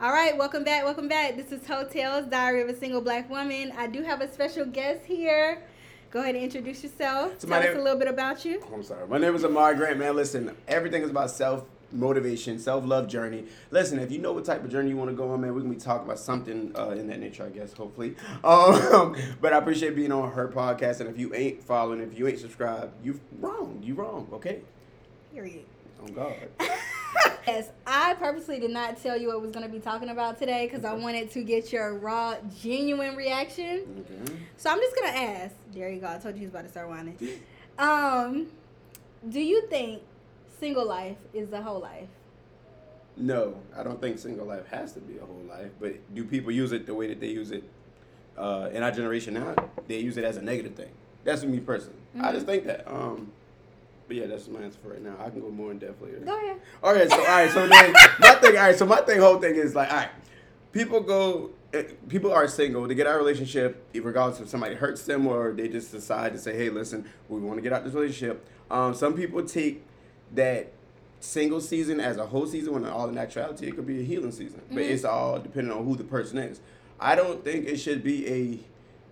All right, welcome back. Welcome back. This is Hotels Diary of a Single Black Woman. I do have a special guest here. Go ahead and introduce yourself. So Tell us name- a little bit about you. I'm sorry. My name is Amar Grant, man. Listen, everything is about self motivation, self love journey. Listen, if you know what type of journey you want to go on, man, we can be talking about something uh, in that nature, I guess, hopefully. Um, but I appreciate being on her podcast. And if you ain't following, if you ain't subscribed, you wrong. You wrong, okay? Period. Oh, God. Yes, I purposely did not tell you what was going to be talking about today because I wanted to get your raw, genuine reaction. Okay. So I'm just gonna ask. There you go. I told you he was about to start whining. Um, do you think single life is the whole life? No, I don't think single life has to be a whole life. But do people use it the way that they use it uh, in our generation now? They use it as a negative thing. That's me personally. I just think that. Um, but yeah, that's my answer for right now. I can go more in depth later. Go ahead. All right, so all right, so then my thing, all right, so my thing, whole thing is like, all right, people go, eh, people are single to get out of a relationship, regardless if somebody hurts them or they just decide to say, hey, listen, we want to get out of this relationship. Um, some people take that single season as a whole season when in all in actuality it could be a healing season, but it's all depending on who the person is. I don't think it should be a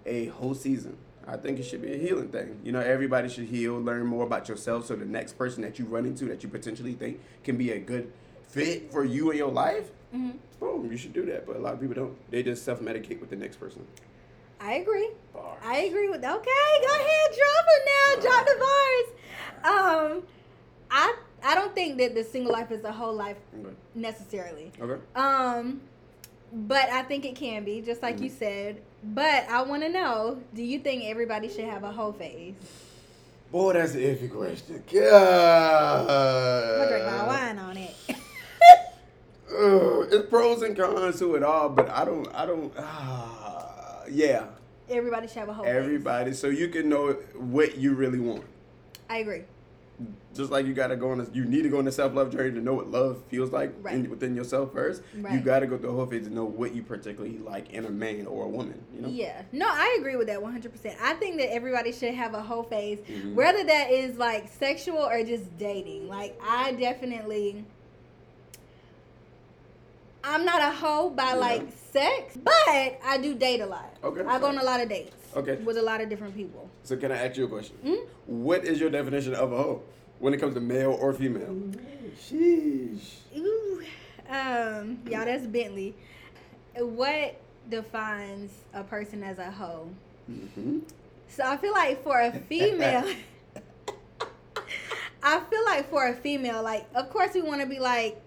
a whole season. I think it should be a healing thing. You know, everybody should heal, learn more about yourself, so the next person that you run into that you potentially think can be a good fit for you in your life, boom, you should do that. But a lot of people don't. They just self medicate with the next person. I agree. Bars. I agree with. Okay, go ahead, drop it now. Drop the bars. Um, I I don't think that the single life is a whole life Okay. necessarily. Okay. Um, but I think it can be, just like you said. But I want to know: Do you think everybody should have a whole phase? Boy, that's an iffy question. I'm gonna drink my wine on it. Ugh, it's pros and cons to it all, but I don't. I don't. ah, yeah, everybody should have a whole. everybody, so you can know what you really want. I agree. Just like you gotta go on, a, you need to go on the self love journey to know what love feels like Right. in, within yourself first. You gotta go through a whole phase to know what you particularly like in a man or a woman. You know. Yeah. No, I agree with that 100%. I think that everybody should have a whole phase, Mhm. whether that is like sexual or just dating. Like, I definitely. I'm not a hoe by Yeah. like sex, but I do date a lot. Okay. I go on a lot of dates. Okay. With a lot of different people. So can I ask you a question? Mhm. What is your definition of a hoe when it comes to male or female? Sheesh. Ooh. Um, y'all, that's Bentley. What defines a person as a hoe? hmm So I feel like for a female, I feel like for a female, like of course we want to be like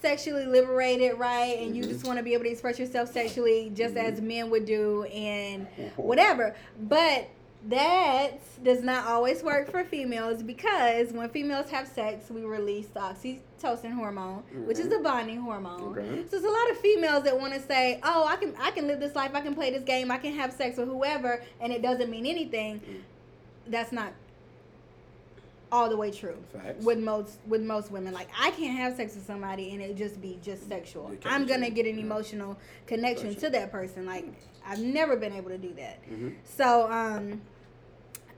sexually liberated, right? And you just mm-hmm. want to be able to express yourself sexually just as mm-hmm. men would do and mm-hmm. whatever. But that does not always work for females because when females have sex, we release the oxytocin hormone, which is the bonding hormone. Okay. So there's a lot of females that want to say, "Oh, I can I can live this life, I can play this game, I can have sex with whoever," and it doesn't mean anything. That's not all the way true Facts. with most with most women. Like I can't have sex with somebody and it just be just sexual. I'm gonna get an emotional connection to that person. Like I've never been able to do that. Mhm. So um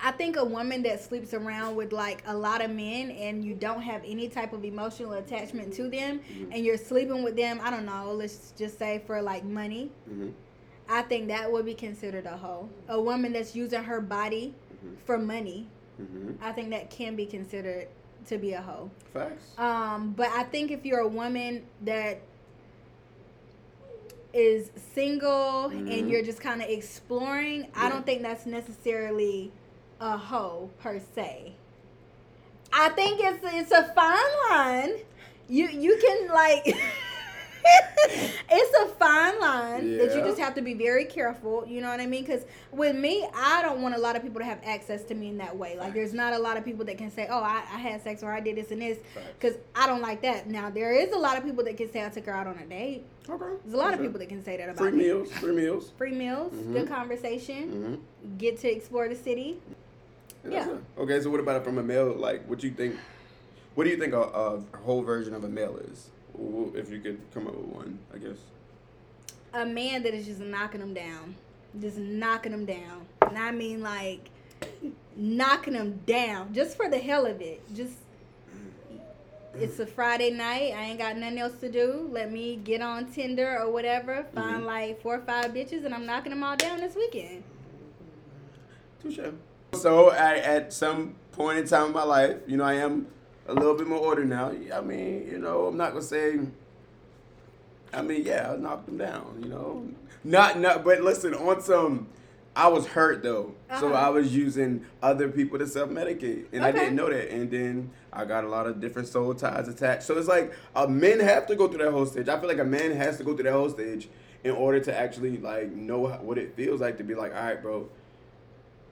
I think a woman that sleeps around with like a lot of men and you don't have any type of emotional attachment to them Mhm. and you're sleeping with them, I don't know, let's just say for like money, Mhm. I think that would be considered a hoe. A woman that's using her body Mhm. for money, Mhm. I think that can be considered to be a hoe. Facts. Um, but I think if you're a woman that is single Mhm. and you're just kind of exploring, I don't think that's necessarily a hoe per se. I think it's it's a fine line. You you can like line that you just have to be very careful. You know what I mean? Because with me, I don't want a lot of people to have access to me in that way. Like, there's not a lot of people that can say, "Oh, I, I had sex or I did this and this," because I don't like that. Now, there is a lot of people that can say I took her out on a date. Okay. There's a lot of people that can say that about Free me. meals. Free meals. Free meals, Mhm. good conversation, Mm-hmm. get to explore the city. Yeah. Okay, so what about it from a male? Like, what do you think? What do you think a, a whole version of a male is? If you could come up with one, I guess. A man that is just knocking them down, just knocking them down, and I mean like knocking them down just for the hell of it. Just it's a Friday night. I ain't got nothing else to do. Let me get on Tinder or whatever. Find Mhm. like four or five bitches, and I'm knocking them all down this weekend. Touche. So at, at some point in time in my life, you know, I am a little bit more ordered now. I mean, you know, I'm not gonna say. I mean, yeah, I knocked them down. You know, not not. But listen, on some, I was hurt though, so Uh-huh. I was using other people to self medicate, and I didn't know that. And then I got a lot of different soul ties attached. So it's like a men have to go through that whole stage. I feel like a man has to go through that whole stage in order to actually like know what it feels like to be like, all right, bro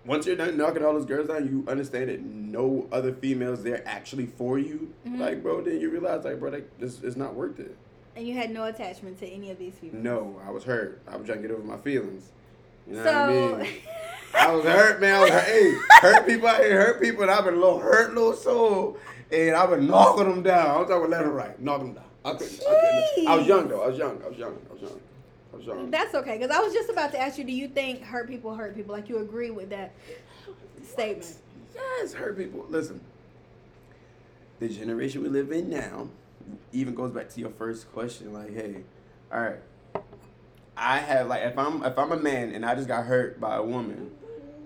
once you're done knocking all those girls down, you understand that no other females there actually for you. Mhm. Like, bro, then you realize, like, bro, like, this is not worth it. And you had no attachment to any of these people. No, I was hurt. I was trying to get over my feelings. You know so. what I mean? I was hurt, man. I was hurt. Hey, hurt people out here, hurt people, and I've been a little hurt, little soul, and I've been knocking them down. I'm talking left and right, knock them down. I couldn't. I, couldn't. I was young though. I was young. I was young. I was young. I was young. That's okay, because I was just about to ask you, do you think hurt people hurt people? Like you agree with that statement? Yes, hurt people. Listen, the generation we live in now even goes back to your first question. Like, hey, all right, I have like if I'm if I'm a man and I just got hurt by a woman,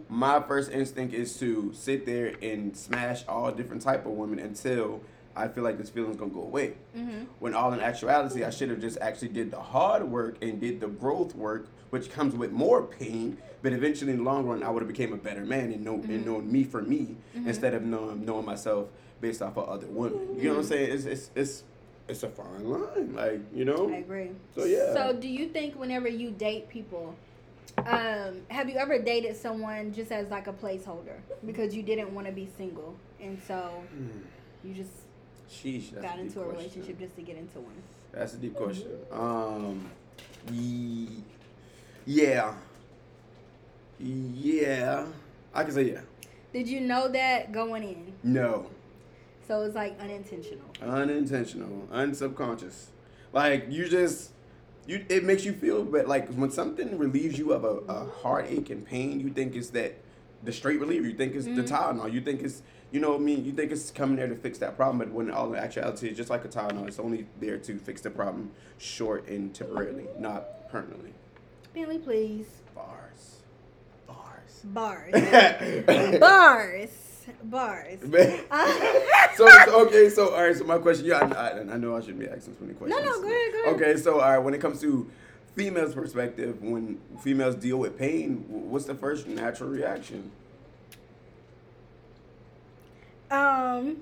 my first instinct is to sit there and smash all different type of women until I feel like this feeling's gonna go away. Mm-hmm. When all in actuality, I should have just actually did the hard work and did the growth work, which comes with more pain. But eventually, in the long run, I would have became a better man and know and mm-hmm. known me for me mm-hmm. instead of knowing knowing myself based off of other women. You know what I'm mm-hmm. saying? It's it's it's it's a fine line, like you know. I agree. So, yeah. So do you think whenever you date people, um, have you ever dated someone just as like a placeholder because you didn't want to be single and so you just Sheesh, got a into a question. relationship just to get into one? That's a deep question. Um, yeah, yeah, I can say yeah. Did you know that going in? No, So it's like unintentional. unintentional, unsubconscious. Like you just, you it makes you feel, but like when something relieves you of a, a heartache and pain, you think it's that the straight reliever. You think it's the mm-hmm. Tylenol. You think it's you know what I mean. You think it's coming there to fix that problem, but when all in actuality, it's just like a Tylenol. It's only there to fix the problem short and temporarily, not permanently. Bentley, please. Bars, bars. Bars. Bars. Bars. so, so okay, so all right. So my question, yeah, I, I, I know I shouldn't be asking so many questions. no, no, go ahead, go ahead. Okay, so all right, when it comes to females' perspective, when females deal with pain, what's the first natural reaction? Um.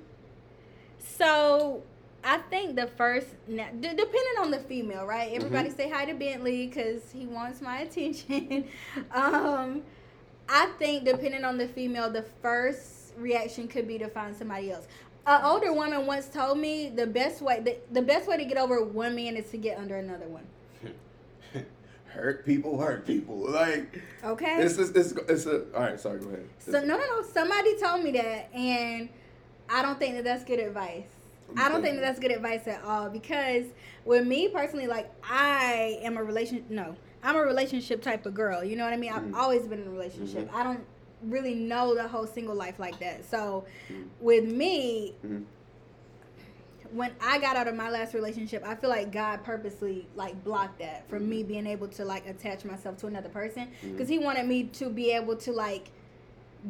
So I think the first, na- d- depending on the female, right? Everybody say hi to Bentley because he wants my attention. um, I think depending on the female, the first reaction could be to find somebody else. An older woman once told me the best way the, the best way to get over one man is to get under another one. hurt people, hurt people. Like Okay. it's just, it's it's a. All right, sorry, go ahead. So no, no, no. Somebody told me that, and I don't think that that's good advice. I don't think that that's good advice at all because with me personally, like I am a relation. No, I'm a relationship type of girl. You know what I mean? I've Mhm. always been in a relationship. Mhm. I don't really know the whole single life like that. So Mhm. with me, Mhm. when I got out of my last relationship, I feel like God purposely like blocked that from me being able to like attach myself to another person because He wanted me to be able to like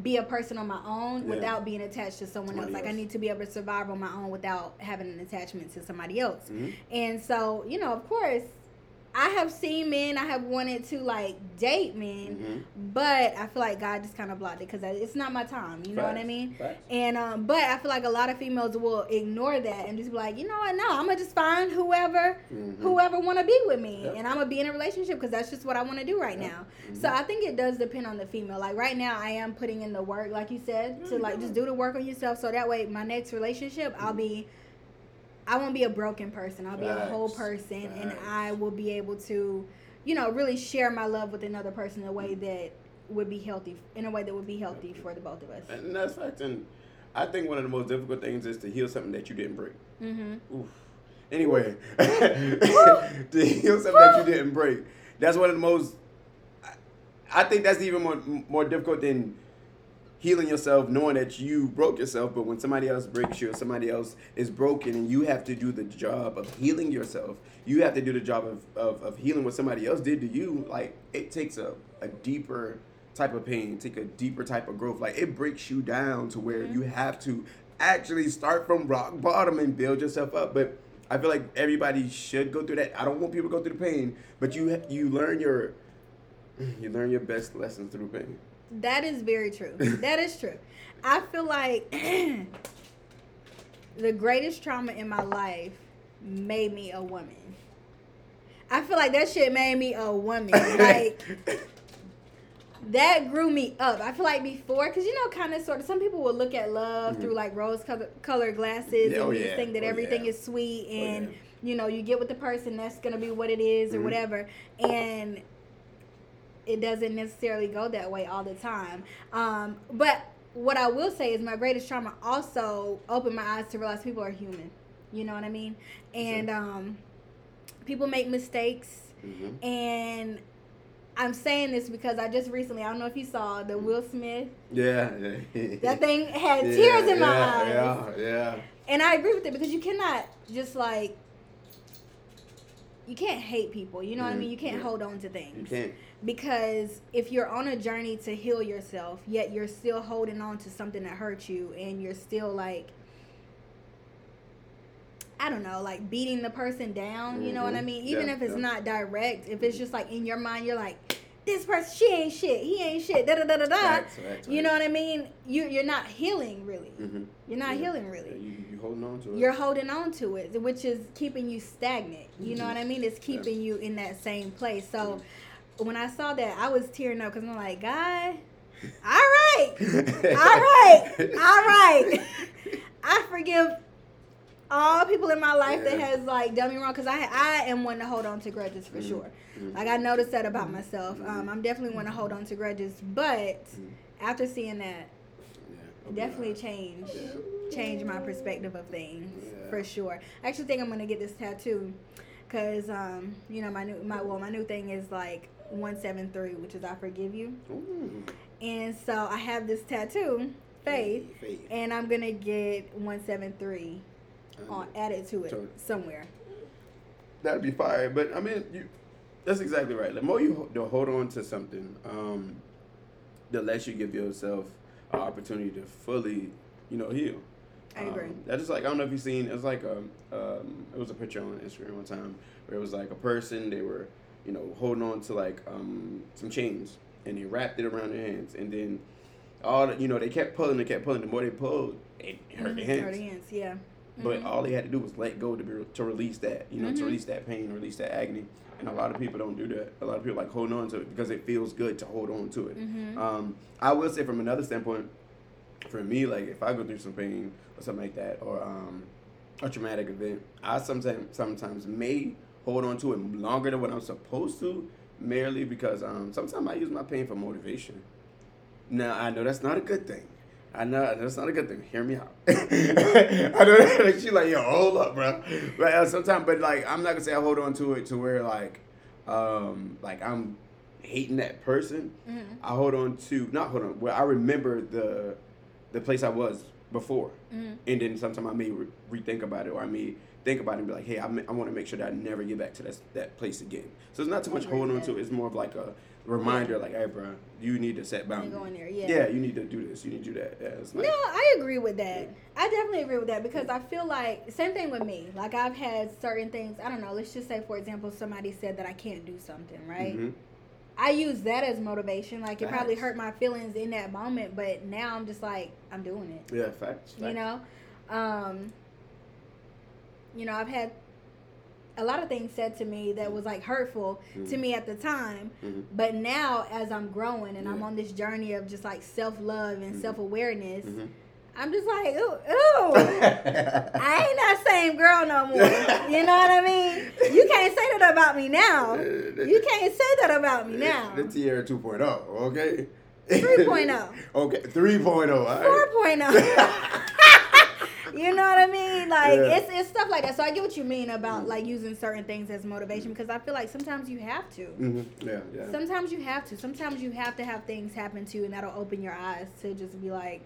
be a person on my own Yeah. without being attached to someone else. Like I need to be able to survive on my own without having an attachment to somebody else. Mhm. And so, you know, of course, I have seen men, I have wanted to like date men, Mhm. but I feel like God just kind of blocked it because it's not my time. You know what I mean? facts. And um, but I feel like a lot of females will ignore that and just be like, you know what? No, I'm gonna just find whoever, Mhm. whoever want to be with me, Yep. and I'm gonna be in a relationship because that's just what I want to do right Yep. now. Mhm. So I think it does depend on the female. Like right now, I am putting in the work, like you said, to like just do the work on yourself, so that way my next relationship, I'll be. I won't be a broken person. I'll be a whole Facts. person, and I will be able to, you know, really share my love with another person in a way that would be healthy, in a way that would be healthy for the both of us. And that's fact. And I think one of the most difficult things is to heal something that you didn't break. Mm-hmm. Oof. Anyway, to heal something that you didn't break. That's one of the most. I- I think that's even more more difficult than healing yourself, knowing that you broke yourself, but when somebody else breaks you or somebody else is broken and you have to do the job of healing yourself, you have to do the job of, of, of healing what somebody else did to you, like it takes a, a deeper type of pain, take a deeper type of growth. Like it breaks you down to where mm-hmm. you have to actually start from rock bottom and build yourself up. But I feel like everybody should go through that. I don't want people to go through the pain, but you you learn your you learn your best lessons through pain. That is very true. that is true. I feel like the greatest trauma in my life made me a woman. I feel like that shit made me a woman. Like that grew me up. I feel like before, because you know, kind of sort of, some people will look at love mm-hmm. through like rose colored glasses yeah, and oh, yeah. think that oh, everything yeah. is sweet oh, and oh, you know you get with the person that's gonna be what it is or mm-hmm. whatever, and it doesn't necessarily go that way all the time. Um, but what I will say is my greatest trauma also opened my eyes to realize people are human. You know what I mean? And um, people make mistakes, mm-hmm. and I'm saying this because I just recently, I don't know if you saw the Will Smith. Yeah. that thing had yeah, tears in my yeah, eyes. Yeah, yeah. And I agree with it because you cannot just like, you can't hate people. You know mm, what I mean? You can't yeah. hold on to things. You can't. Because if you're on a journey to heal yourself, yet you're still holding on to something that hurt you and you're still like, I don't know, like beating the person down. Mm-hmm. You know what I mm-hmm. mean? Even yeah, if it's yeah. not direct, if it's just like in your mind, you're like, this person, she ain't shit, he ain't shit, da da da da da. You know what I mean? You you're not healing really. Mm-hmm. You're not healing really. you holding on to it. You're holding on to it, which is keeping you stagnant. You mm-hmm. know what I mean? It's keeping you in that same place. So mm-hmm. when I saw that, I was tearing up because I'm like, God. All right, all right, all right. I forgive all people in my life yeah. that has like done me wrong because I I am one to hold on to grudges for mm-hmm. sure. Mm-hmm. Like I noticed that about mm-hmm. myself. Um, mm-hmm. I'm definitely one to hold on to grudges, but after seeing that, yeah. definitely change yeah. Change my perspective of things for sure. I actually think I'm gonna get this tattoo because um, you know my new my well my new thing is like 173, which is I forgive you. Ooh. And so I have this tattoo, faith, faith, and I'm gonna get 173 on added to it somewhere. That'd be fire. But I mean, you that's exactly right. The more you hold on to something, um, the less you give yourself an opportunity to fully, you know, heal. I agree. Um, that's just like I don't know if you've seen. It was like a, um, it was a picture on Instagram one time where it was like a person they were, you know, holding on to like um, some chains and they wrapped it around their hands and then all the, you know they kept pulling, they kept pulling. The more they pulled, it hurt mm-hmm. their hands. Hurt their hands, yeah. But mm-hmm. all they had to do was let go to be, to release that, you know, mm-hmm. to release that pain, release that agony. And a lot of people don't do that. A lot of people like hold on to it because it feels good to hold on to it. Mm-hmm. Um, I will say from another standpoint, for me, like if I go through some pain or something like that, or um, a traumatic event, I sometimes sometimes may hold on to it longer than what I'm supposed to, merely because um, sometimes I use my pain for motivation. Now I know that's not a good thing. I know that's not a good thing. Hear me out. I know that she like, yo, hold up, bro. But uh, sometimes, but like, I'm not gonna say I hold on to it to where like, um, like I'm hating that person. Mm-hmm. I hold on to not hold on. Where I remember the the place I was before, mm-hmm. and then sometimes I may re- rethink about it, or I may think about it and be like, hey, I, I want to make sure that I never get back to that that place again. So it's not too much holding on to it. It's more of like a reminder, like, hey, bro, you need to set boundaries. Go in there, yeah. Yeah, you need to do this. You need to do that. Yeah, like, no, I agree with that. I definitely agree with that because I feel like same thing with me. Like I've had certain things. I don't know. Let's just say, for example, somebody said that I can't do something, right? Mm-hmm. I use that as motivation. Like it facts. probably hurt my feelings in that moment, but now I'm just like I'm doing it. Yeah, facts. facts. You know, um, you know, I've had a lot of things said to me that was like hurtful mm-hmm. to me at the time. Mm-hmm. But now, as I'm growing and yeah. I'm on this journey of just like self love and mm-hmm. self awareness, mm-hmm. I'm just like, ooh, ooh, I ain't that same girl no more. You know what I mean? You can't say that about me now. You can't say that about me now. The Tierra 2.0, okay? 3.0. okay, 3.0. All right. 4.0. You know what I mean? Like Yeah. it's it's stuff like that. So I get what you mean about like using certain things as motivation because I feel like sometimes you have to. hmm Yeah, yeah. Sometimes you have to. Sometimes you have to have things happen to you, and that'll open your eyes to just be like,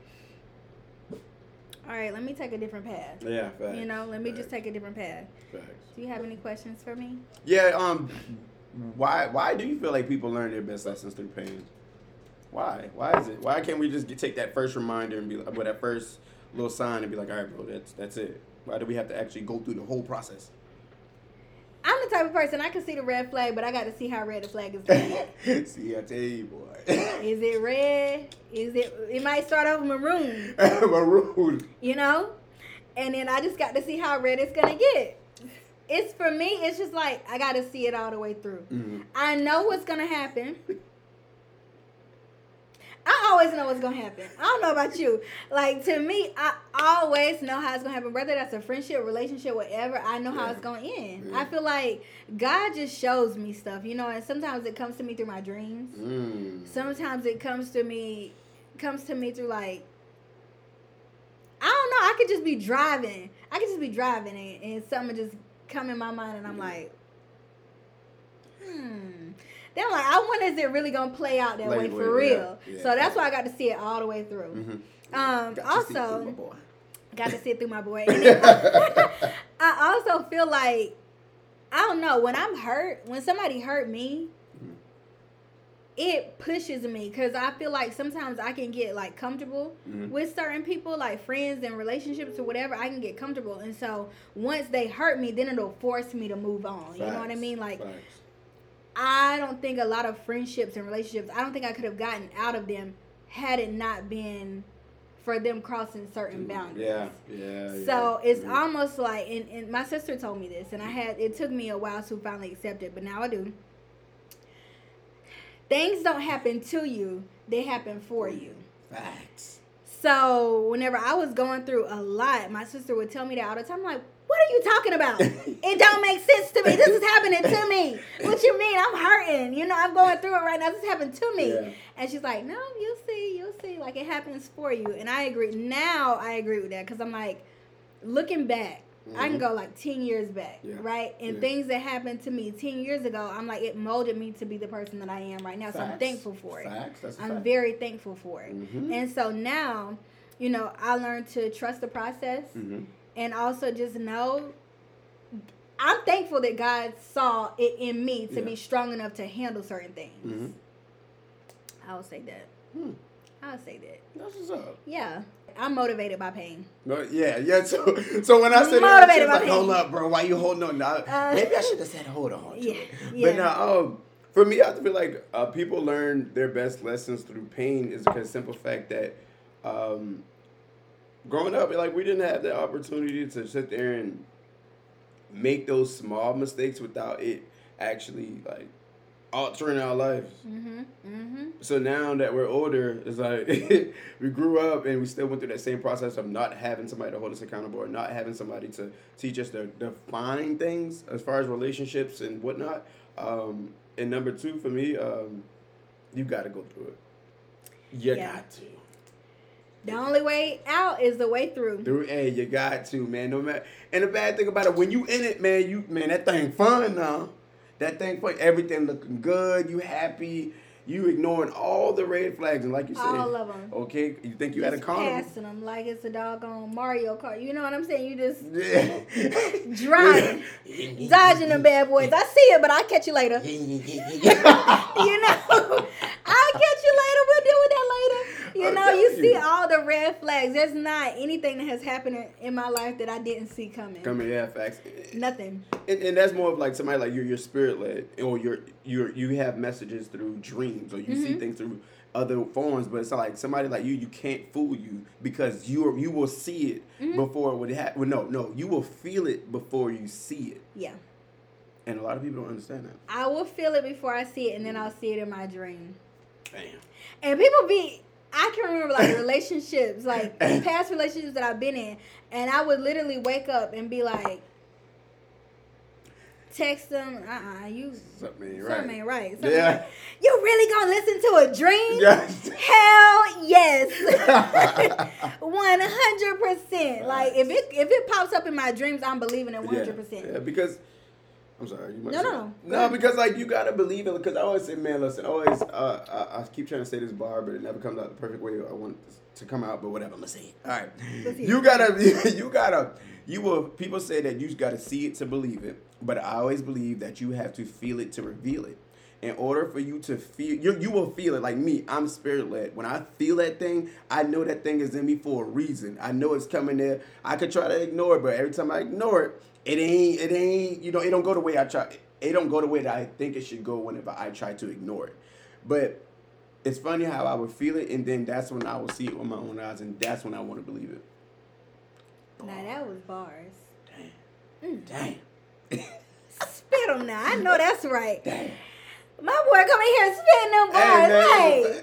all right, let me take a different path. yeah, facts. You know, let me just take a different path. Facts. Do you have any questions for me? Yeah. Um. Why? Why do you feel like people learn their best lessons through pain? Why? Why is it? Why can't we just get, take that first reminder and be like, with that first little sign and be like, all right, bro, that's that's it. Why do we have to actually go through the whole process? I'm the type of person I can see the red flag, but I got to see how red the flag is. See, I tell you, boy. is it red? Is it? It might start off maroon. Maroon. you know? And then I just got to see how red it's gonna get. It's for me, it's just like I gotta see it all the way through. Mhm. I know what's gonna happen. I always know what's gonna happen. I don't know about you. Like to me, I always know how it's gonna happen. Whether that's a friendship, relationship, whatever, I know how it's gonna end. Yeah. I feel like God just shows me stuff, you know, and sometimes it comes to me through my dreams Mm. sometimes it comes to me comes to me through like I don't know, I could just be driving. I could just be driving and, and something just come in my mind and I'm like, hmm. Then I'm like, I wonder is it really gonna play out that way for yeah, real? yeah. so that's why I got to see it all the way through. Mhm. Um Got to see also through my boy. got to see it through my boy. And then I also feel like I don't know when I'm hurt, when somebody hurt me, it pushes me because I feel like sometimes I can get like comfortable Mhm. with certain people, like friends and relationships or whatever. I can get comfortable, and so once they hurt me, then it'll force me to move on. You know what I Facts. mean? Like Facts. I don't think a lot of friendships and relationships. I don't think I could have gotten out of them had it not been for them crossing certain boundaries. Yeah, yeah. So yeah. it's Mhm. almost like, and, and my sister told me this, and I had it took me a while to finally accept it, but now I do. Things don't happen to you; they happen for you. Facts. So whenever I was going through a lot, my sister would tell me that all the time. I'm like, "What are you talking about? it don't make sense to me. This is happening to me. What you mean? I'm hurting. You know, I'm going through it right now. This happened to me." Yeah. And she's like, "No, you'll see, you'll see. Like it happens for you." And I agree. Now I agree with that because I'm like, looking back, I can Mhm. go like ten years back, Yeah. right? And Yeah. things that happened to me ten years ago, I'm like, it molded me to be the person that I am right now. So I'm thankful for it. Facts. I'm fact. very thankful for it. Mhm. And so now, you know, I learned to trust the process Mhm. And also just know I'm thankful that God saw it in me to Yeah. be strong enough to handle certain things. Mhm. I would say that. Hmm. I would say that. That's what's up. Yeah. I'm motivated by pain. No, yeah, yeah. So, so when I said that, Motivated she by like, pain. "Hold up, bro. Why you holding on?" Now, Uh, maybe I should have said, "Hold on." Yeah, yeah. But now, um, for me, I feel like uh, people learn their best lessons through pain is because simple fact that um, growing up, like we didn't have the opportunity to sit there and make those small mistakes without it actually like altering our lives. Mm-hmm. Mm-hmm. So now that we're older, it's like we grew up and we still went through that same process of not having somebody to hold us accountable or not having somebody to teach us to define things as far as relationships and whatnot. Um, and number two, for me, um, you got to go through it. You Yeah. got to. The only way out is the way through. Through A, you got to, man. No matter. And the bad thing about it, when you in it, man, you man, that thing fun now. That thing fun. Everything looking good. You happy. You ignoring all the red flags and like you said, All of them. Okay, you think you had a Just carnival? passing them like it's a doggone Mario Kart. You know what I'm saying? You just Yeah. driving, dodging them bad boys. I see it, but I'll catch you later. you know, I'll catch you later. We'll deal with that later. You know, you telling see all the red flags. There's not anything that has happened in, my life that I didn't see coming. Coming, yeah, facts. Nothing. And, and that's more of like somebody like you're your spirit led, or you're you're you have messages through dreams, or you see Mhm. things through other forms. But it's like somebody like you, you can't fool you because you are, you will see it Mhm. before it would happen. Well, no, no, you will feel it before you see it, Yeah. and a lot of people don't understand that. I will feel it before I see it, and then I'll see it in my dream. Damn. And people be, I can remember like relationships, like past relationships that I've been in, and I would literally wake up and be like, text them. Uh uh you Something ain't right. something ain't right. Something Yeah. You really gonna listen to a dream? Yes. Hell yes. One hundred percent. Like if it if it pops up in my dreams, I'm believing it one hundred percent. Yeah, because I'm sorry. You might No, say- no, no. No. Because like you gotta believe it. Because I always say, man, listen. Always, uh, I, I keep trying to say this bar, but it never comes out the perfect way I want to come out. But whatever, I'm gonna say it. All right. You gotta, you gotta, you will. People say that you gotta see it to believe it, but I always believe that you have to feel it to reveal it. In order for you to feel, you, you will feel it. Like me, I'm spirit led. When I feel that thing, I know that thing is in me for a reason. I know it's coming there. I could try to ignore it, but every time I ignore it, it ain't, it ain't, you know, it don't go the way I try. It don't go the way that I think it should go whenever I try to ignore it. But it's funny how I would feel it, and then that's when I will see it with my own eyes, and that's when I want to believe it. Now that was bars. Damn. Mm. Damn. Spit them now. I know that's right. Damn. My boy coming here spitting them bars. Hey,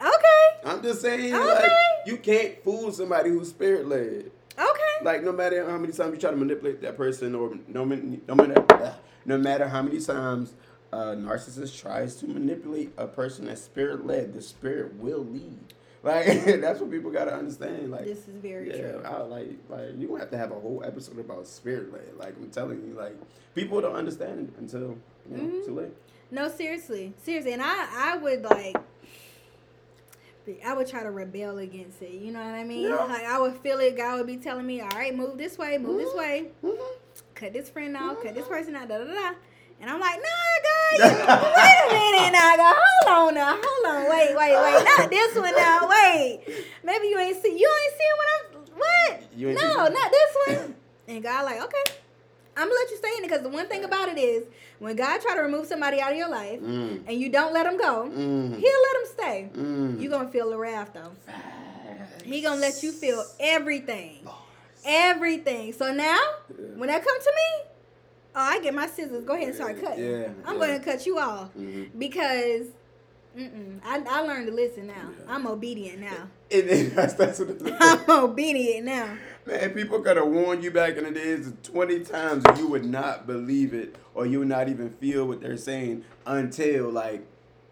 okay, I'm just saying, Okay. like, you can't fool somebody who's spirit led. Okay. Like, no matter how many times you try to manipulate that person, or no, no matter, uh, no matter how many times a narcissist tries to manipulate a person that's spirit led, the spirit will lead. Like, that's what people gotta understand. Like, This is very yeah, true. I like, like you don't have to have a whole episode about spirit led. Like, I'm telling you, like, people don't understand until you know Mhm. too late. No, seriously, seriously, and I, I would like, I would try to rebel against it. You know what I mean? Yeah. Like I would feel it. God would be telling me, "All right, move this way, move this Mhm. way, Mhm. cut this friend off, cut this Mhm. person out, da da da." And I'm like, "Nah, God, wait a minute, now, God, hold on, now, hold on, wait, wait, wait, not this one, now, wait. Maybe you ain't see, you ain't seeing what I'm, what? No, not this one." And God, like, okay. I'm gonna let you stay in it because the one thing about it is when God try to remove somebody out of your life Mm. and you don't let them go, Mm. He'll let them stay. Mm. You gonna feel the wrath though. He gonna let you feel everything, Bars. everything. So now, Yeah. when that come to me, oh, I get my scissors. Go ahead and start cutting. Yeah, I'm yeah. gonna cut you off Mhm. because I, I learned to listen now. I'm obedient now. And then that's, that's what it. I'm obedient now. Man, people could have warned you back in the days 20 times and you would not believe it or you would not even feel what they're saying until, like,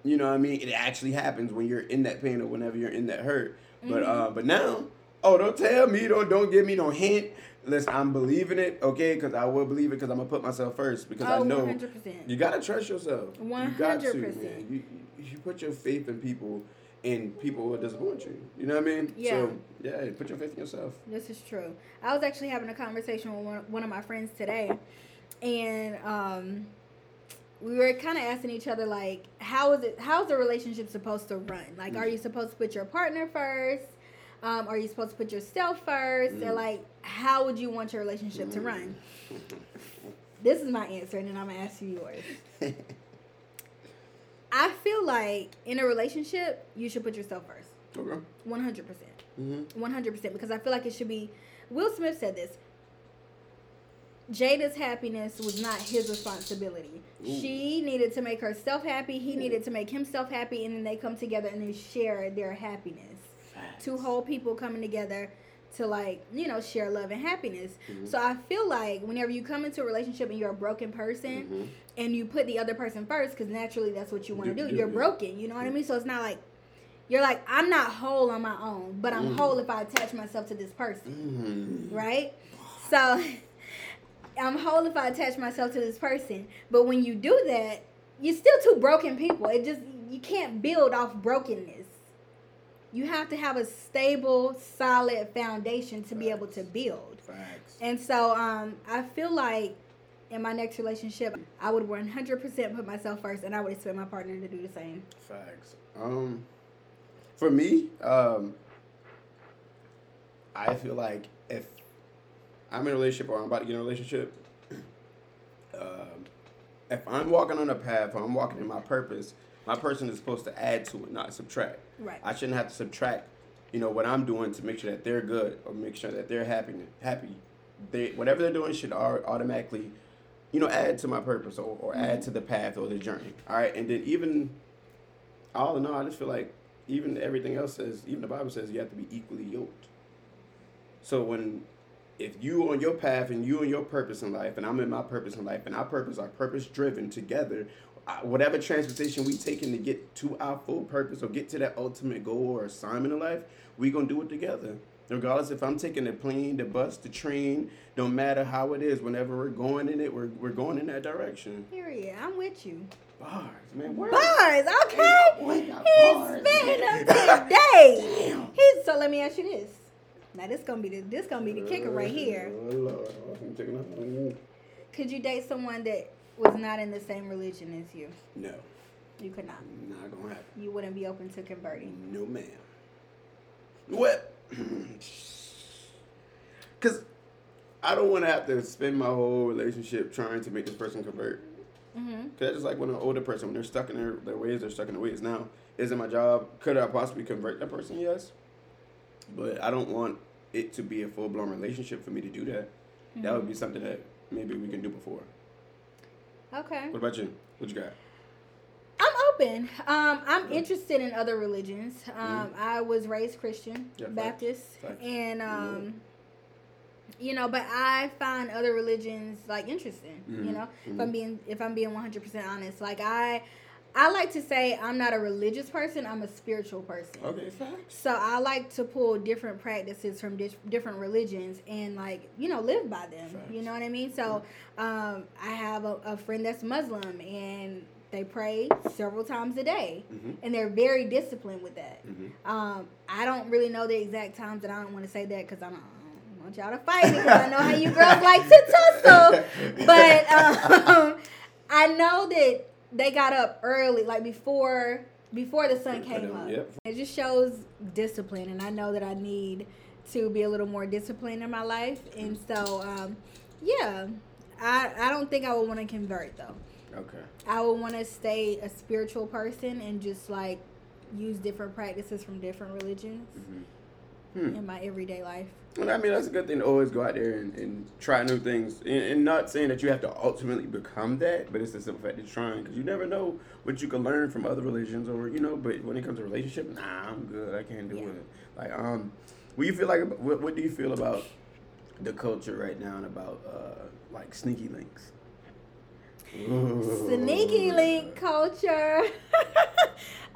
you know what I mean? It actually happens when you're in that pain or whenever you're in that hurt. But Mhm. uh, but now, oh, don't tell me, don't don't give me no hint. Listen, I'm believing it, okay? Because I will believe it because I'm going to put myself first because I Oh, know 100%. you got to trust yourself. You got to, 100%. man. You, you, you put your faith in people and people will disappoint you. You know what I mean? Yeah. So, yeah, put your faith in yourself. This is true. I was actually having a conversation with one, one of my friends today, and um, we were kind of asking each other like, how is it? How's the relationship supposed to run? Like, are you supposed to put your partner first? Um, are you supposed to put yourself first? Or Mm. like, how would you want your relationship to run? This is my answer, and then I'm gonna ask you yours. I feel like in a relationship, you should put yourself first, okay. one hundred percent. Mm-hmm. One hundred percent, because I feel like it should be. Will Smith said this. Jada's happiness was not his responsibility. Ooh. She needed to make herself happy. He needed to make himself happy, and then they come together and they share their happiness. Two whole people coming together to like you know share love and happiness. Mhm. So I feel like whenever you come into a relationship and you're a broken person, Mhm. and you put the other person first because naturally that's what you want to do. yeah, You're yeah. broken, you know what I mean? So it's not like you're like I'm not whole on my own, but I'm Mhm. whole if I attach myself to this person, Mhm. right? So I'm whole if I attach myself to this person, but when you do that, you're still two broken people. It just you can't build off brokenness. You have to have a stable, solid foundation to be able to build. Facts. And so um, I feel like in my next relationship, I would 100% put myself first, and I would expect my partner to do the same. Facts. Um, for me, um, I feel like if I'm in a relationship or I'm about to get in a relationship, um, if I'm walking on a path or I'm walking in my purpose, my person is supposed to add to it, not subtract. Right. I shouldn't have to subtract, you know, what I'm doing to make sure that they're good or make sure that they're happy. Happy. They whatever they're doing should automatically, you know, add to my purpose or, or add mm-hmm. to the path or the journey. All right, and then even all in all, I just feel like even everything else says, even the Bible says you have to be equally yoked. So when if you on your path and you on your purpose in life, and I'm in my purpose in life, and our purpose are purpose driven together, whatever transportation we taking to get to our full purpose or get to that ultimate goal or assignment in life, we gonna do it together. Regardless if I'm taking the plane, the bus, the train, don't matter how it is. Whenever we're going in it, we're, we're going in that direction. Period. I'm with you. Bars, man. Where? Bars, okay. He's bars, spitting up today. Damn. He's so let me ask you this. Now this gonna be the this gonna be the kicker right here. Lord. I'm taking a- Ooh. Could you date someone that was not in the same religion as you? No, You could not. not gonna happen. You wouldn't be open to converting. No, ma'am. What? Because I don't want to have to spend my whole relationship trying to make this person convert. Mm-hmm. Cause that's just like when an older person, when they're stuck in their, their ways, they're stuck in their ways. Now, is it my job? Could I possibly convert that person? Yes. But I don't want it to be a full blown relationship for me to do that. That would be something that maybe we can do before. Okay. What about you? What you got? I'm open. Um, I'm interested in other religions. Um, I was raised Christian, Mm-hmm. Yeah. Baptist, and um, you know, but I find other religions like interesting. You Mhm. know, if. I'm being if I'm being 100 percent honest, like I, I like to say I'm not a religious person. I'm a spiritual person. Okay. So I like to pull different practices from dis- different religions and like you know live by them. Facts. You know what I mean? So um, I have a, a friend that's Muslim and they pray several times a day Mhm. and they're very disciplined with that. Mhm. Um, I don't really know the exact times and I don't want to say that because I don't, I want y'all to fight me because I know how you girls like to tussle. But um, I know that they got up early, like before before the sun came up. Yep. It just shows discipline, and I know that I need to be a little more disciplined in my life. And so, um, yeah, I I don't think I would want to convert though. Okay. I would want to stay a spiritual person and just like use different practices from different religions Hmm. in my everyday life. Well, I mean, that's a good thing to always go out there and, and try new things. And, and not saying that you have to ultimately become that, but it's the simple fact of trying. Because you never know what you can learn from other religions or, you know, but when it comes to relationship, nah, I'm good. I can't do Yeah. it. Like, um, what do you feel like, what, what do you feel about the culture right now and about, uh, like, sneaky links? Sneaky link culture.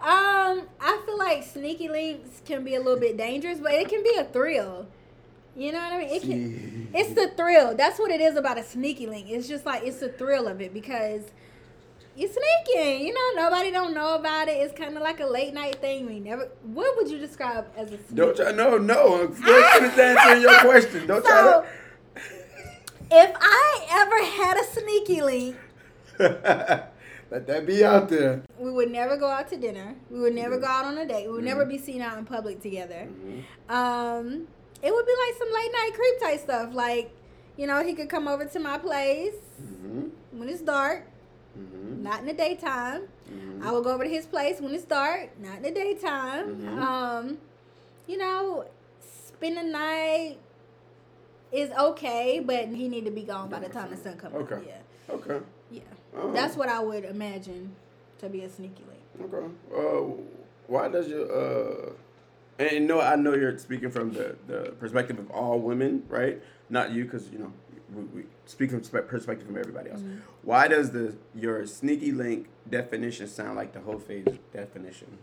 um, I feel like sneaky links can be a little bit dangerous, but it can be a thrill. You know what I mean? It can. It's the thrill. That's what it is about a sneaky link. It's just like it's the thrill of it because you're sneaking. You know, nobody don't know about it. It's kind of like a late night thing. We never. What would you describe as a sneaky? Don't try, no, no, I'm still finished answering your question. Don't So, try if I ever had a sneaky link. Let that be out there. we would never go out to dinner. We would never go out on a date. We would never be seen out in public together. Mhm. Um, it would be like some late night creep type stuff. Like, you know, he could come over to my place Mhm. when it's dark, Mhm. not in the daytime. Mhm. I would go over to his place when it's dark, not in the daytime. Mhm. Um, you know, spend the night is okay, but he need to be gone by the time the sun comes up. Okay. Yeah, Okay. yeah. Uh, That's what I would imagine to be a sneaky link. Okay. Uh, why does your uh, and no, I know you're speaking from the the perspective of all women, right? Not you, because you know we, we speak from perspective from everybody else. Mm-hmm. Why does the your sneaky link definition sound like the whole phase definition?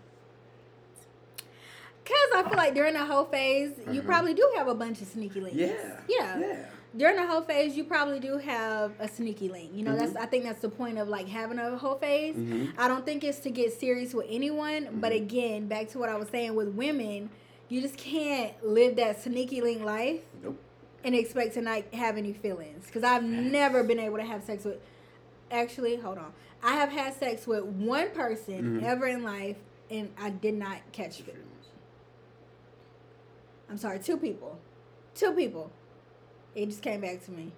Cause I feel like during the whole phase, you Mhm. probably do have a bunch of sneaky links. Yeah. Yeah. Yeah. During the whole phase, you probably do have a sneaky link. You know, that's Mhm. I think that's the point of like having a whole phase. Mhm. I don't think it's to get serious with anyone, but Mhm. again, back to what I was saying with women, you just can't live that sneaky link life Nope. and expect to not have any feelings. Because I've never been able to have sex with. Actually, hold on. I have had sex with one person Mhm. ever in life, and I did not catch feelings. I'm sorry, two people. Two people. It just came back to me.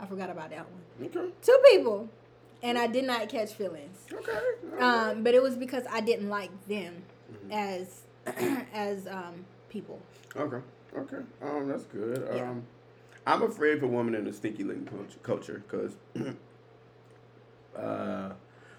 I forgot about that one. Okay. Two people. And I did not catch feelings. Okay. Um, but it was because I didn't like them Mhm. as as um people. Okay. Okay. Um, that's good. Yeah. Um, I'm afraid for women in the sneaky link culture- because uh,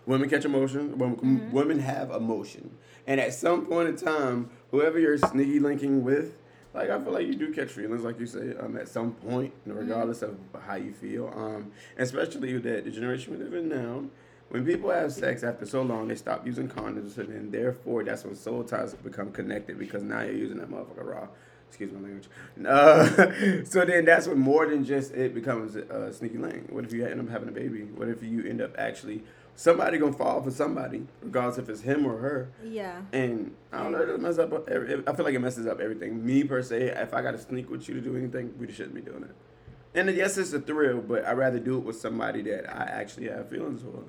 women catch emotion. Women, Mhm. women have emotion, and at some point in time, whoever you're sneaky linking with, like I feel like you do catch feelings, like you say, um, at some point, Mm-hmm. regardless of how you feel. Um, especially that the generation we live in now, when people have sex after so long, they stop using condoms, and then therefore that's when soul ties become connected because now you're using that motherfucker raw. Excuse my language. Uh, so then that's when more than just it becomes a sneaky link. What if you end up having a baby? What if you end up actually somebody gonna fall for somebody, regardless if it's him or her? Yeah. And I don't know, it mess up. every- I feel like it messes up everything. Me per se, if I got to sneak with you to do anything, we shouldn't be doing it. And yes, it's a thrill, but I'd rather do it with somebody that I actually have feelings for.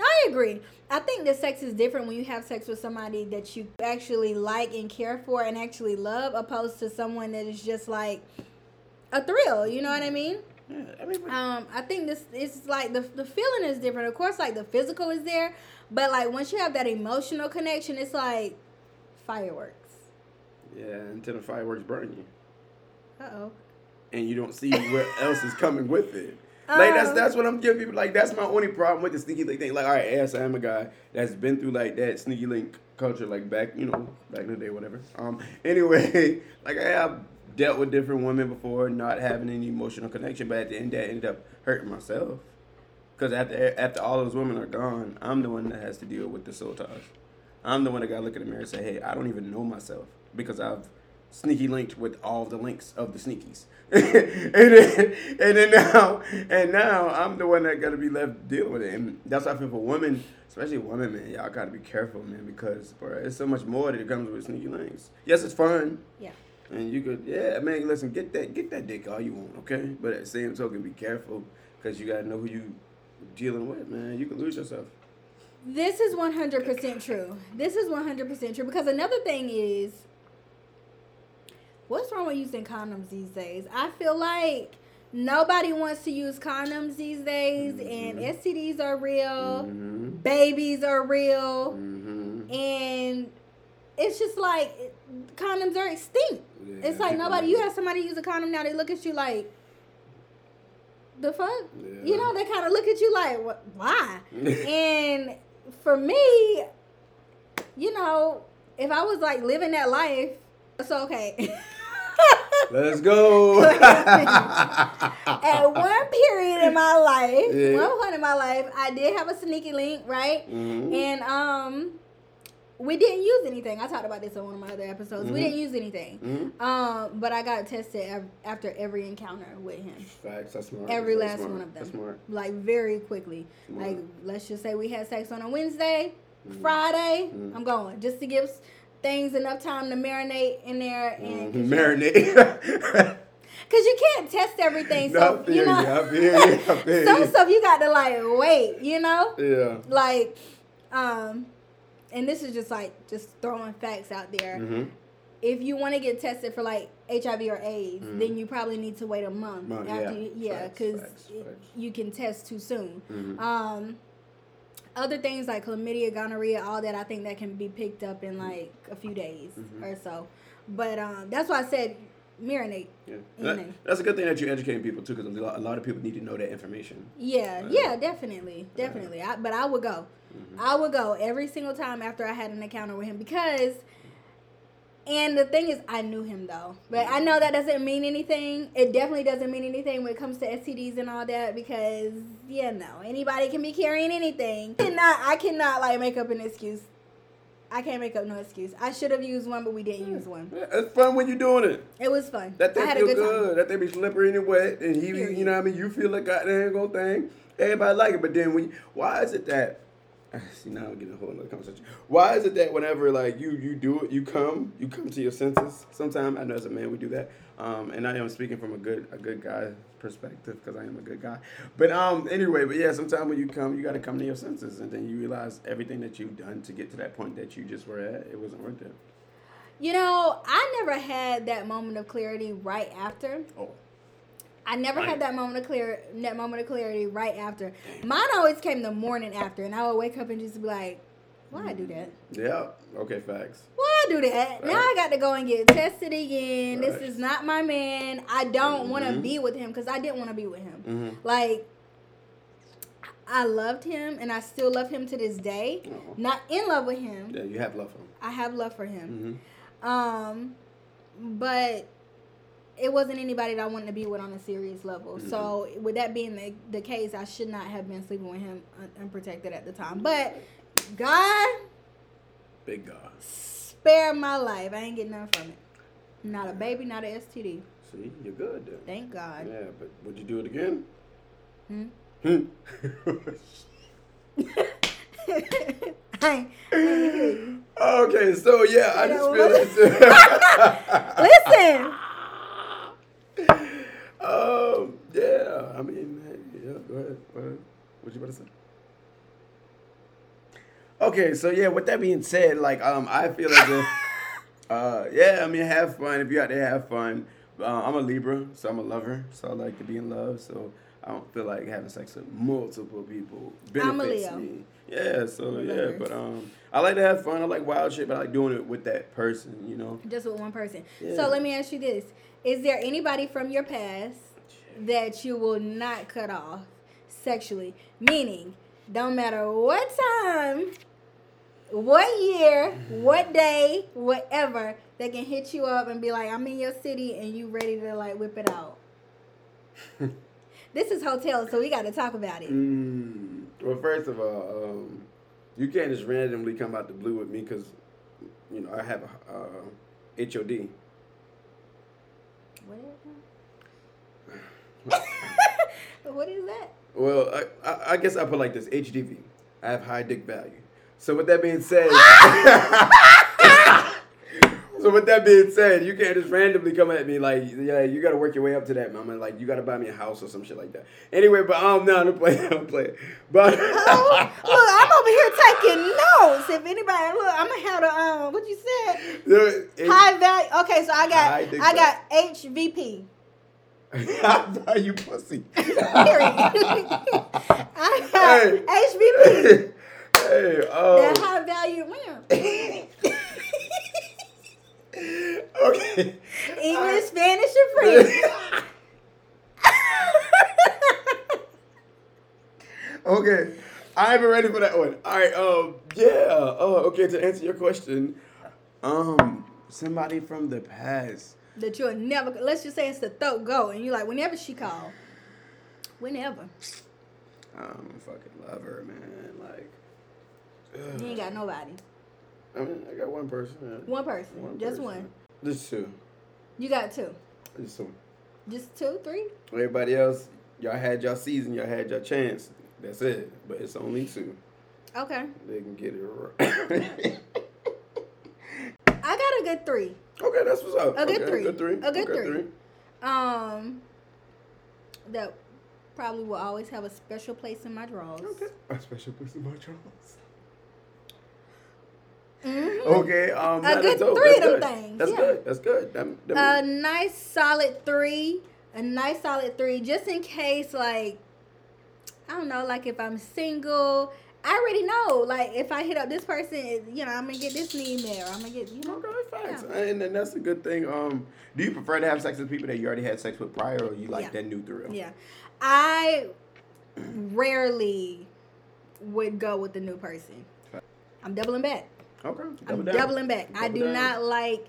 No, I agree. I think that sex is different when you have sex with somebody that you actually like and care for and actually love, opposed to someone that is just like a thrill. You know what I mean? Yeah, I mean, but- Um, I think this it's like the the feeling is different. Of course, like the physical is there, but like once you have that emotional connection, it's like fireworks. yeah, until the fireworks burn you, Uh oh. and you don't see what else is coming with it. Like that's that's what I'm giving people. Like that's my only problem with the sneaky link thing. Like all right, yes, I am a guy that's been through like that sneaky link culture, like back you know back in the day, whatever. Um, anyway, like I have dealt with different women before, not having any emotional connection, but at the end, that ended up hurting myself. Cause after after all those women are gone, I'm the one that has to deal with the soul ties. I'm the one that got to look in the mirror and say, hey, I don't even know myself because I've sneaky linked with all the links of the sneakies. and then and then now and now I'm the one that got to be left dealing with it. And that's why I feel for women, especially women, man, y'all got to be careful, man, because bro, it's so much more that it comes with sneaky links. Yes, it's fun. Yeah. And you could, yeah, man. Listen, get that, get that dick all you want, okay? But at the same token, be careful because you gotta know who you dealing with, man. You could lose yourself. This is 100% true. This is 100% true because another thing is what's wrong with using condoms these days? I feel like nobody wants to use condoms these days and Mhm. STDs are real, Mm-hmm. babies are real, Mm-hmm. and it's just like condoms are extinct. it's like nobody you have somebody use a condom now they look at you like the fuck? You know, they kind of look at you like, what, why? and for me, you know, if I was like living that life, it's okay. Let's go. At one period in my life, Yeah. one point in my life, I did have a sneaky link, right? Mhm. And um, we didn't use anything. I talked about this on one of my other episodes. We Mhm. didn't use anything. Mhm. Um, but I got tested after every encounter with him. Facts. That's smart. Every That's last smart. one of them. That's smart. Like very quickly. Smart. Like let's just say we had sex on a Wednesday, Mhm. Friday, Mhm. I'm going just to give things enough time to marinate in there and Mhm. Marinate. Cause you can't test everything. No, So feel you know, I feel you. I feel some stuff you got to like wait. You know, Yeah. like um, and this is just like just throwing facts out there. Mm-hmm. If you want to get tested for like HIV or AIDS, Mhm. then you probably need to wait a month Month, after. yeah. Yeah, because facts. you can test too soon. Mhm. Um, other things like chlamydia, gonorrhea, all that, I think that can be picked up in like a few days Mhm. or so. But um, that's why I said marinate. Yeah. That- that's a good thing that you're educating people too, because a lot, of people need to know that information. Yeah, Right. yeah, definitely, definitely. I, but I would go. Mhm. I would go every single time after I had an encounter with him because. And the thing is, I knew him though, but I know that doesn't mean anything. It definitely doesn't mean anything when it comes to STDs and all that because yeah, no, anybody can be carrying anything. I cannot, I cannot like make up an excuse. I can't make up no excuse. I should have used one, but we didn't use one. Yeah, It's fun when you're doing it. It was fun. That I thing had feel a good, good. time. That thing be slippery and wet, and he, be- Period. you know what I mean. You feel like goddamn go thing. Everybody like it, but then when you, why is it that? See now I'm getting a whole other conversation. Why is it that whenever like you you do it, you come you come to your senses? Sometimes I know as a man we do that, um, and I am speaking from a good a good guy perspective because I am a good guy. But um anyway, but yeah, sometimes when you come, you got to come to your senses, and then you realize everything that you've done to get to that point that you just were at, it wasn't worth it. You know, I never had that moment of clarity right after. Oh. I never Right. had that moment of clear that moment of clarity right after. Mine always came the morning after, and I would wake up and just be like, "Why I do that? Yeah. Okay. Facts. Why I do that? Now I got to go and get tested again. This is not my man. I don't want to be with him because I didn't want to be with him. Mm-hmm. Like, I loved him, and I still love him to this day. Oh. Not in love with him. Yeah, you have love for him. I have love for him. Mm-hmm. Um, but it wasn't anybody that I wanted to be with on a serious level. Mm-hmm. So with that being the, the case, I should not have been sleeping with him un- unprotected at the time. But God Big God. spare my life. I ain't getting nothing from it. Not a baby, not a STD. See, you're good then. Thank God. Yeah, but would you do it again? Hmm? Hmm. I ain't- I ain't hear you. okay, so yeah, I just feel like. Um, yeah, I mean, yeah, go ahead. Go ahead. What you about to say? Okay, so yeah, with that being said, like, um, I feel like, if, uh, yeah, I mean, have fun. If you out there, have fun. Uh, I'm a Libra, so I'm a lover, so I like to be in love. So I don't feel like having sex with multiple people I'm a benefits Leo. me. Yeah, so yeah, but um, I like to have fun. I like wild shit, but I like doing it with that person. You know. Just with one person. Yeah. So let me ask you this: Is there anybody from your past that you will not cut off sexually? Meaning, don't matter what time, what year, what day, whatever, they can hit you up and be like, "I'm in your city," and you ready to like whip it out. this is hotel, so we got to talk about it. Mm, well, first of all, um, you can't just randomly come out the blue with me because, you know, I have a uh, HOD. What? what is that? Well, I, I, I guess I put like this HDV. I have high dick value. So with that being said, so with that being said, you can't just randomly come at me like, yeah, you got to work your way up to that, mama. Like you got to buy me a house or some shit like that. Anyway, but um, no, I'm playing, I'm playing. But Oh, look, I'm over here taking notes. If anybody look, I'm gonna have the um, what you said? It- High value. Okay, so I got I got HVP. High you pussy. Period. I got HVP. hey, That um, high value man. Okay. English, Spanish, and French. okay. I'm ready for that one. All right. Um. Yeah. Oh. Okay. To answer your question, um, somebody from the past. that you'll never. Let's just say it's the throat go, and you're like, whenever she called, whenever Um, fucking love her, man. Like. you ain't got nobody. I mean, I got one person. man. One person, One just person. one. Just two. You got two, Just two. just two, three. Everybody else, y'all had your season, y'all had your chance. That's it. But it's only two. Okay, They can get it right. I got a good three. okay, that's what's up. A good okay, three. Good three. A good okay, three. Um, that probably will always have a special place in my drawers. Okay. A special place in my drawers. Mhm. Okay. Um. A good three That's of them good. things, That's yeah. good. That's good. That, that A nice solid three. A nice solid three, just in case, like, I don't know, like if I'm single. I already know, like, if I hit up this person, you know, I'm gonna get this met, I'm gonna get, you know. Okay, facts. Yeah. And, and that's a good thing. Um, do you prefer to have sex with people that you already had sex with prior, or you like Yeah. that new thrill? Yeah. I rarely would go with the new person. I'm doubling back. Okay. I'm down. doubling back. I do down. not like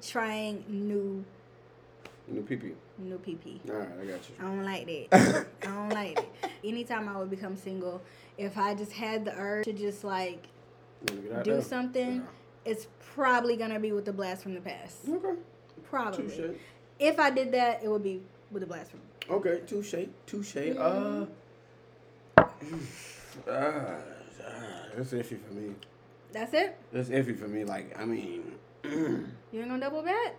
trying new New PP. new PP. All right, I got you. I don't like that. I don't like that. Anytime I would become single, if I just had the urge to just like You wanna get out do there? something, it's probably gonna be with the blast from the past. Okay. Probably. Touche. If I did that, it would be with the blast from. Okay, touche, touche. Mm-hmm. Uh, ah, ah, that's iffy for me. That's it. That's iffy for me. Like, I mean, You ain't gonna double bet.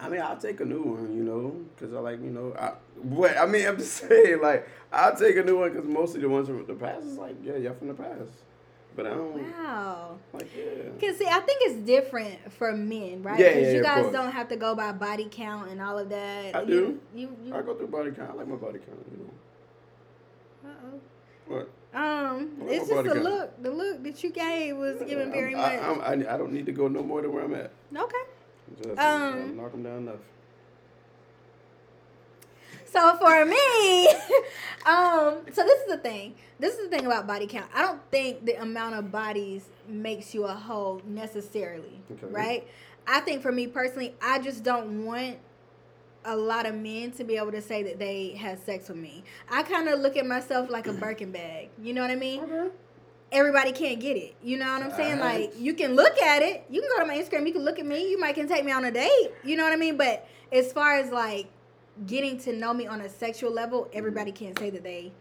I mean, I'll take a new one, you know, because I like, you know, I, what I mean, I'm just saying, like, I'll take a new one because mostly the ones from the past is like, yeah, y'all from the past, but I don't Wow. like, yeah. Cause see, I think it's different for men, right? Yeah, Because yeah, you guys don't have to go by body count and all of that. I You- do. You, you, I go through body count. I like my body count, you know. uh-oh. What? Um, I it's just the look. The look that you gave was given very I'm- much. I, I, I don't need to go no more than where I'm at. okay. Just, Um, knock them down enough. So for me, um, so this is the thing. This is the thing about body count. I don't think the amount of bodies makes you a hoe necessarily, Okay. right? I think for me personally, I just don't want a lot of men to be able to say that they had sex with me. I kind of look at myself like a Birkin bag. You know what I mean? Okay. Everybody can't get it. You know what I'm saying? Like you can look at it. You can go to my Instagram. You can look at me. You might can take me on a date. You know what I mean? But as far as like getting to know me on a sexual level, everybody can't say that they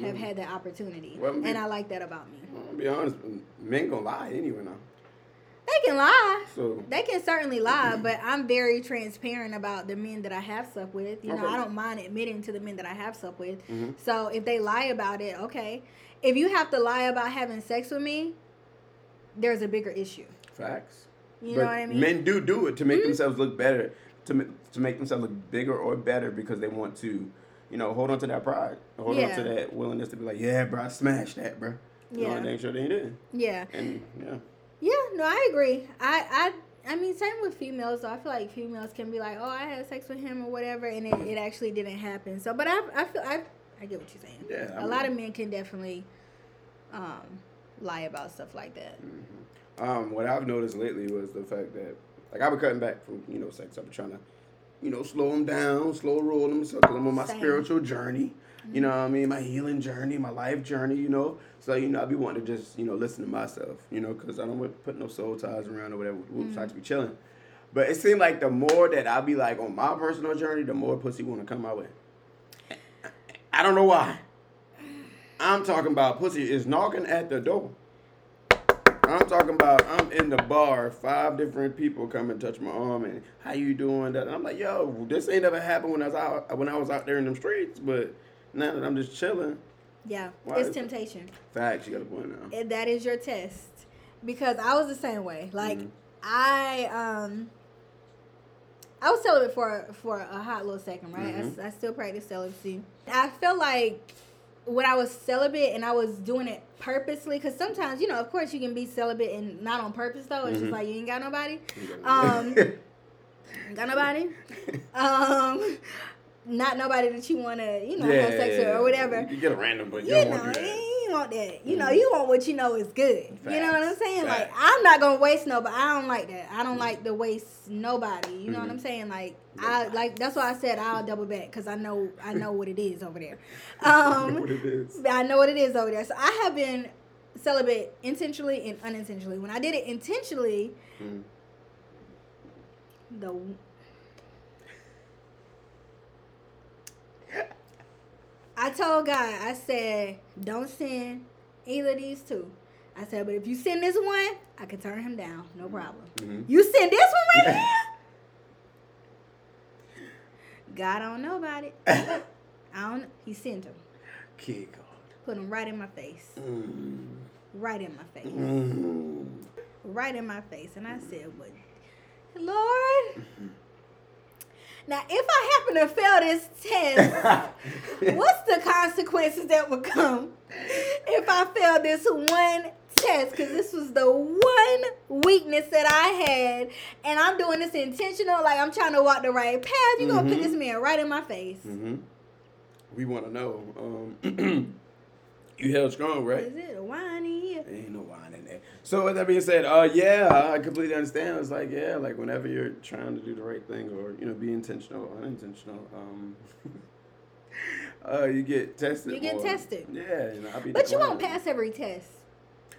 have Mhm. had that opportunity. Well, and I like that about me. I'll be honest, men gonna lie anyway now. They can lie. So They can certainly lie, but I'm very transparent about the men that I have slept with. You know, I don't mind admitting to the men that I have slept with. Mhm. So if they lie about it, okay. If you have to lie about having sex with me, there's a bigger issue. facts. You but know what I mean? Men do do it to make Mhm. themselves look better, to to make themselves look bigger or better because they want to, you know, hold on to that pride, hold on to that willingness to be like, yeah, bro, I smashed that, bro. You know, Yeah. and make sure they did. yeah. And yeah, Yeah, no, I agree. I, I, I mean, same with females. So I feel like females can be like, "Oh, I had sex with him" or whatever, and it, it actually didn't happen. So, but I, I feel I, I get what you're saying. Yeah, I a lot of men can definitely, um, lie about stuff like that. Um, what I've noticed lately was the fact that, like, I've been cutting back from, you know, sex. I've been trying to, you know, slow them down, slow roll them, so, I'm on my Same. spiritual journey. You know what I mean? My healing journey, my life journey, you know? So, you know, I be wanting to just, you know, listen to myself, you know, because I don't want to put no soul ties around or whatever. Whoops, I just be chilling. But it seemed like the more that I be like on my personal journey, the more pussy want to come my way. I don't know why. I'm talking about pussy is knocking at the door. I'm talking about I'm in the bar, five different people come and touch my arm and how you doing that. And I'm like, yo, this ain't ever happened when I was out when I was out there in them streets, but now that I'm just chilling. Yeah, Why it's temptation. Facts, you got a point now. And that is your test, because I was the same way. Like Mhm. I, um. I was celibate for for a hot little second, right? I s Mhm. I, still practice celibacy. I felt like when I was celibate and I was doing it purposely, because sometimes you know, of course, you can be celibate and not on purpose though. It's Mhm. just like you ain't got nobody, Um, got nobody, um, not nobody that you want to you know have sex with or whatever. You get a random, but you, You don't know, want to you want that. You know, Mhm. you want what you know is good. You know what I'm Facts. saying? Like, I'm not gonna waste no, but I don't like that. I don't like to waste nobody. You know what Mhm. I'm saying? Like, I like that's why I said I'll double back because I know I know what it is over there. Um, what it is. I know what it is over there. So I have been celibate intentionally and unintentionally. When I did it intentionally, Mm. the I told God, I said, don't send either of these two. I said, but if you send this one, I can turn him down, no problem. Mhm. You send this one right here. God don't know about it. I don't. He sent him, Kid God. put him right in my face, Mm. right in my face, Mm. right in my face, and I said, "What, Lord, now if I happen to fail this test." What's the consequences that would come if I fail this one test? Because this was the one weakness that I had, and I'm doing this intentional. Like I'm trying to walk the right path. you're gonna put Mhm. this man right in my face? hmm We want to know. Um, you held strong, right? Is it a wine in here? Ain't no wine in there. So with that being said, uh, yeah, I completely understand. It's like, yeah, like whenever you're trying to do the right thing or you know be intentional, or unintentional, um, uh, you get tested. You get tested. Yeah, you know, But you won't pass every test.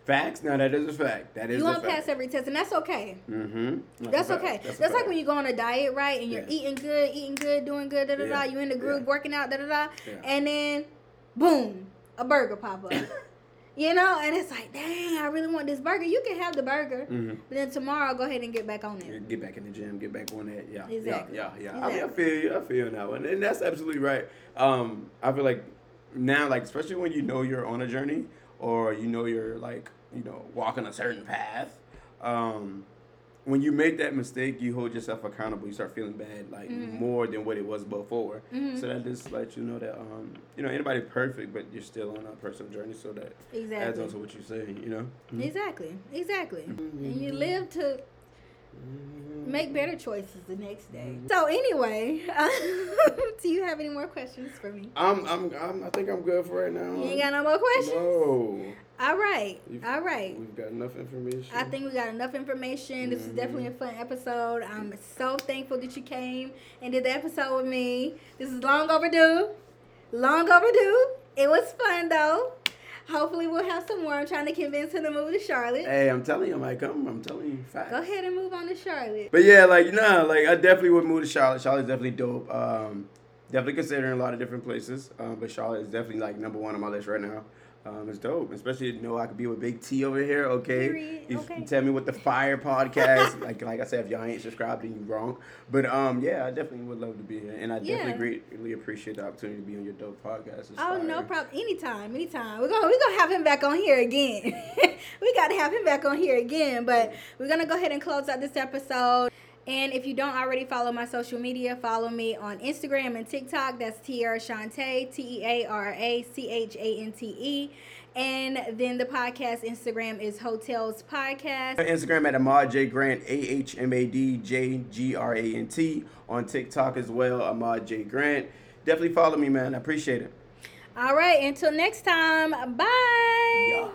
Facts. Now that is a fact. That is You a won't pass every test, and that's okay. Mm-hmm. That's okay. That's, like when you go on a diet, right? And you're Yeah. eating good, eating good, doing good, da da da. You in the groove, Yeah. working out, da da da. And then, boom, a burger pop up. you know, and it's like, dang, I really want this burger. You can have the burger, hmm but then tomorrow go ahead and get back on it. Get back in the gym. Get back on that. Yeah. Exactly. Yeah. Yeah. Yeah. I mean, I feel you. I feel now, and, and that's absolutely right. Um, I feel like now, like especially when you know you're on a journey, or you know you're like you know walking a certain path. Um, when you make that mistake, you hold yourself accountable. You start feeling bad, like Mhm. more than what it was before. Mhm. So that just lets you know that um, you know anybody perfect, but you're still on a personal journey. So that adds Exactly. on to what you're saying. You know. Mhm. Exactly. Exactly. Mhm. And you live to make better choices the next day. So anyway, do you have any more questions for me? I'm, I'm, I'm, I think I'm good for right now. You ain't got no more questions? No. All right. You've- All right. We've got enough information. I think we got enough information. This is definitely a Mm-hmm. fun episode. I'm so thankful that you came and did the episode with me. This is long overdue. Long overdue. It was fun though. Hopefully we'll have some more. I'm trying to convince her to move to Charlotte. Hey, I'm telling you, I might come. I'm telling you, facts. Go ahead and move on to Charlotte. But yeah, like nah, like I definitely would move to Charlotte. Charlotte's definitely dope. Um, definitely considering a lot of different places. Um, but Charlotte is definitely like number one on my list right now. Um, it's dope, especially to know I could be with Big T over here. Okay, You okay. tell me what the Fire podcast. like, like I said, if y'all ain't subscribed, then you wrong. But um, yeah, I definitely would love to be here, and I Yeah. definitely greatly appreciate the opportunity to be on your dope podcast. It's Oh no problem. Anytime, anytime. We're gonna we're gonna have him back on here again. we gotta have him back on here again. But we're gonna go ahead and close out this episode. And if you don't already follow my social media, follow me on Instagram and TikTok. That's Teara Chante, T E A R A C H A N T E. And then the podcast Instagram is Hotels Podcast. Instagram at Ahmad J Grant, A H M A D J G R A N T. On TikTok as well, Ahmad J Grant. Definitely follow me, man. I appreciate it. All right, until next time, bye. Yeah.